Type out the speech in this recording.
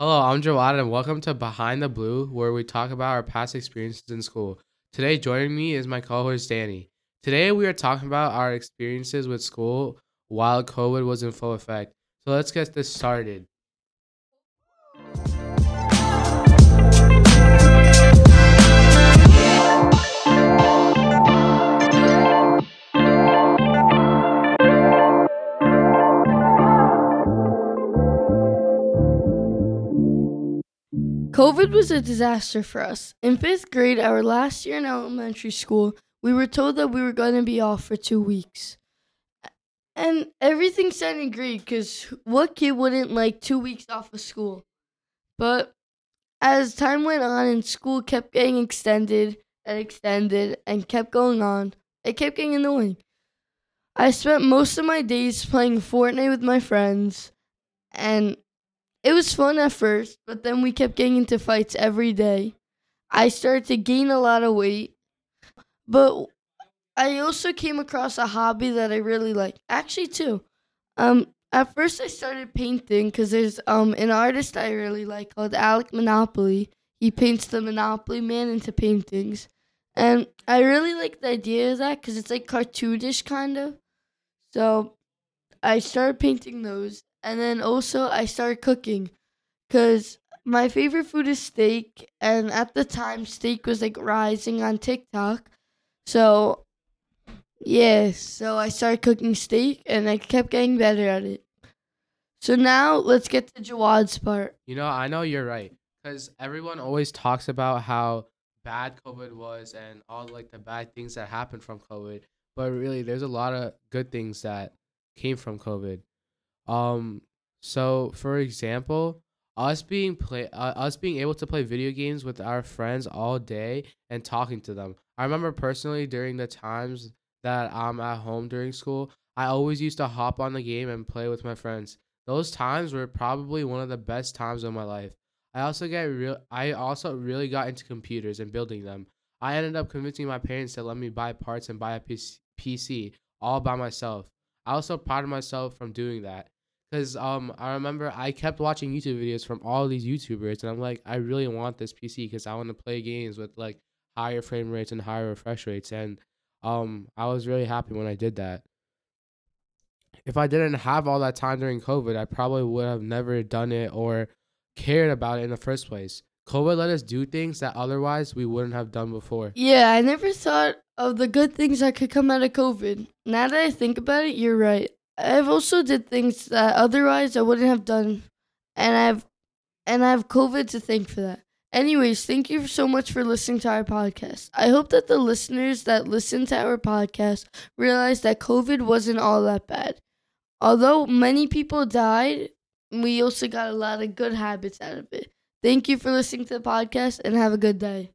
Hello, I'm Jawwad, and welcome to Behind the Blue, where we talk about our past experiences in school. Today, joining me is my co host Danny. Today, we are talking about our experiences with school while COVID was in full effect. So, let's get this started. COVID was a disaster for us. In fifth grade, our last year in elementary school, we were told that we were going to be off for two weeks. And everything sounded great because what kid wouldn't like two weeks off of school? But as time went on and school kept getting extended and extended and kept going on, it kept getting annoying. I spent most of my days playing Fortnite with my friends, and it was fun at first, but then we kept getting into fights every day. I started to gain a lot of weight, but I also came across a hobby that I really like. Actually, two. Um, at first I started painting because there's um an artist I really like called Alec Monopoly. He paints the Monopoly Man into paintings, and I really like the idea of that because it's like cartoonish kind of. So, I started painting those, and then also I started cooking because my favorite food is steak, and at the time steak was like rising on TikTok. So yeah, so I started cooking steak, and I kept getting better at it. So now let's get to Jawwad's part. You know, I know you're right because everyone always talks about how bad COVID was and all like the bad things that happened from COVID, but really, there's a lot of good things that came from COVID. Um, so for example, us being play uh, us being able to play video games with our friends all day and talking to them. I remember personally during the times that I'm at home during school, I always used to hop on the game and play with my friends. Those times were probably one of the best times of my life. I also get real I also really got into computers and building them. I ended up convincing my parents to let me buy parts and buy a PC all by myself. I also prided myself from doing that because um I remember I kept watching YouTube videos from all these YouTubers and I'm like I really want this PC because I want to play games with like higher frame rates and higher refresh rates and um I was really happy when I did that. If I didn't have all that time during COVID, I probably would have never done it or cared about it in the first place. COVID let us do things that otherwise we wouldn't have done before. Yeah, I never thought of the good things that could come out of COVID. Now that I think about it, you're right. I've also did things that otherwise I wouldn't have done, and I've and I have COVID to thank for that. Anyways, thank you so much for listening to our podcast. I hope that the listeners that listen to our podcast realize that COVID wasn't all that bad. Although many people died, we also got a lot of good habits out of it. Thank you for listening to the podcast and have a good day.